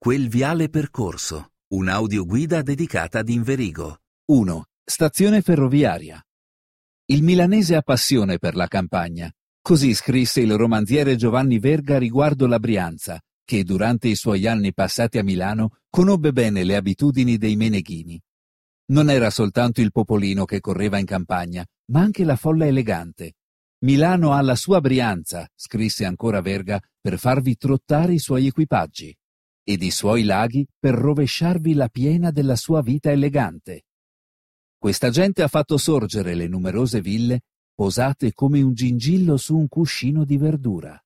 Quel viale percorso, un'audioguida dedicata ad Inverigo. 1. Stazione ferroviaria. Il milanese ha passione per la campagna. Così scrisse il romanziere Giovanni Verga riguardo la Brianza, che durante i suoi anni passati a Milano conobbe bene le abitudini dei meneghini. Non era soltanto il popolino che correva in campagna, ma anche la folla elegante. Milano ha la sua Brianza, scrisse ancora Verga, per farvi trottare i suoi equipaggi ed i suoi laghi per rovesciarvi la piena della sua vita elegante. Questa gente ha fatto sorgere le numerose ville posate come un gingillo su un cuscino di verdura.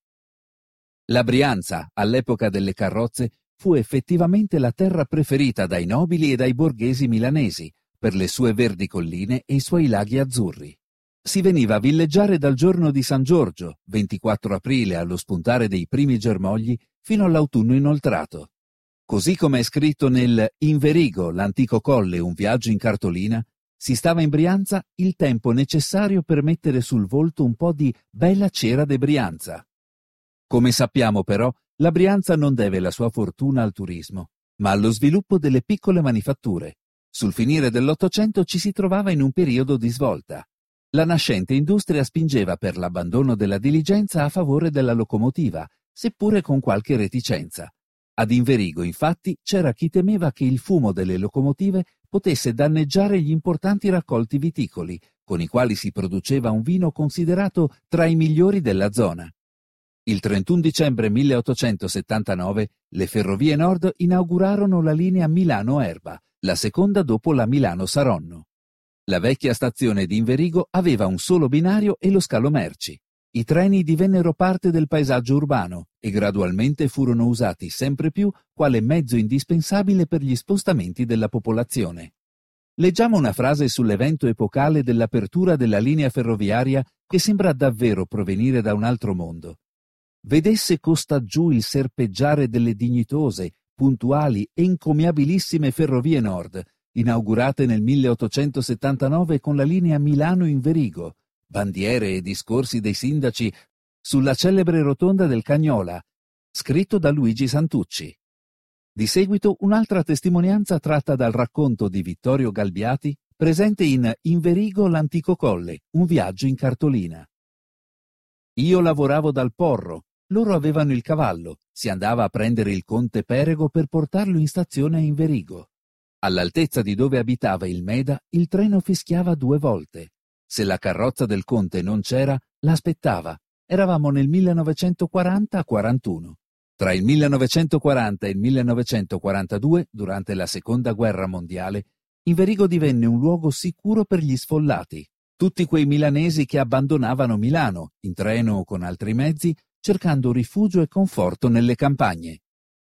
La Brianza, all'epoca delle carrozze, fu effettivamente la terra preferita dai nobili e dai borghesi milanesi per le sue verdi colline e i suoi laghi azzurri. Si veniva a villeggiare dal giorno di San Giorgio, 24 aprile, allo spuntare dei primi germogli, fino all'autunno inoltrato. Così come è scritto nel Inverigo, l'antico colle, un viaggio in cartolina, si stava in Brianza il tempo necessario per mettere sul volto un po' di bella cera de Brianza. Come sappiamo però, la Brianza non deve la sua fortuna al turismo, ma allo sviluppo delle piccole manifatture. Sul finire dell'Ottocento ci si trovava in un periodo di svolta. La nascente industria spingeva per l'abbandono della diligenza a favore della locomotiva, seppure con qualche reticenza. Ad Inverigo, infatti, c'era chi temeva che il fumo delle locomotive potesse danneggiare gli importanti raccolti viticoli, con i quali si produceva un vino considerato tra i migliori della zona. Il 31 dicembre 1879 le Ferrovie Nord inaugurarono la linea Milano-Erba, la seconda dopo la Milano-Saronno. La vecchia stazione di Inverigo aveva un solo binario e lo scalo merci. I treni divennero parte del paesaggio urbano e gradualmente furono usati sempre più quale mezzo indispensabile per gli spostamenti della popolazione. Leggiamo una frase sull'evento epocale dell'apertura della linea ferroviaria che sembra davvero provenire da un altro mondo. Vedesse costaggiù il serpeggiare delle dignitose, puntuali e incommiabilissime ferrovie nord, inaugurate nel 1879 con la linea Milano-Inverigo, bandiere e discorsi dei sindaci sulla celebre rotonda del Cagnola, scritto da Luigi Santucci. Di seguito un'altra testimonianza tratta dal racconto di Vittorio Galbiati, presente in Inverigo l'antico colle, un viaggio in cartolina. Io lavoravo dal porro, loro avevano il cavallo, si andava a prendere il conte Perego per portarlo in stazione a Inverigo. All'altezza di dove abitava il Meda, il treno fischiava due volte. Se la carrozza del conte non c'era, l'aspettava. Eravamo nel 1940-41. Tra il 1940 e il 1942, durante la Seconda Guerra Mondiale, Inverigo divenne un luogo sicuro per gli sfollati, tutti quei milanesi che abbandonavano Milano, in treno o con altri mezzi, cercando rifugio e conforto nelle campagne.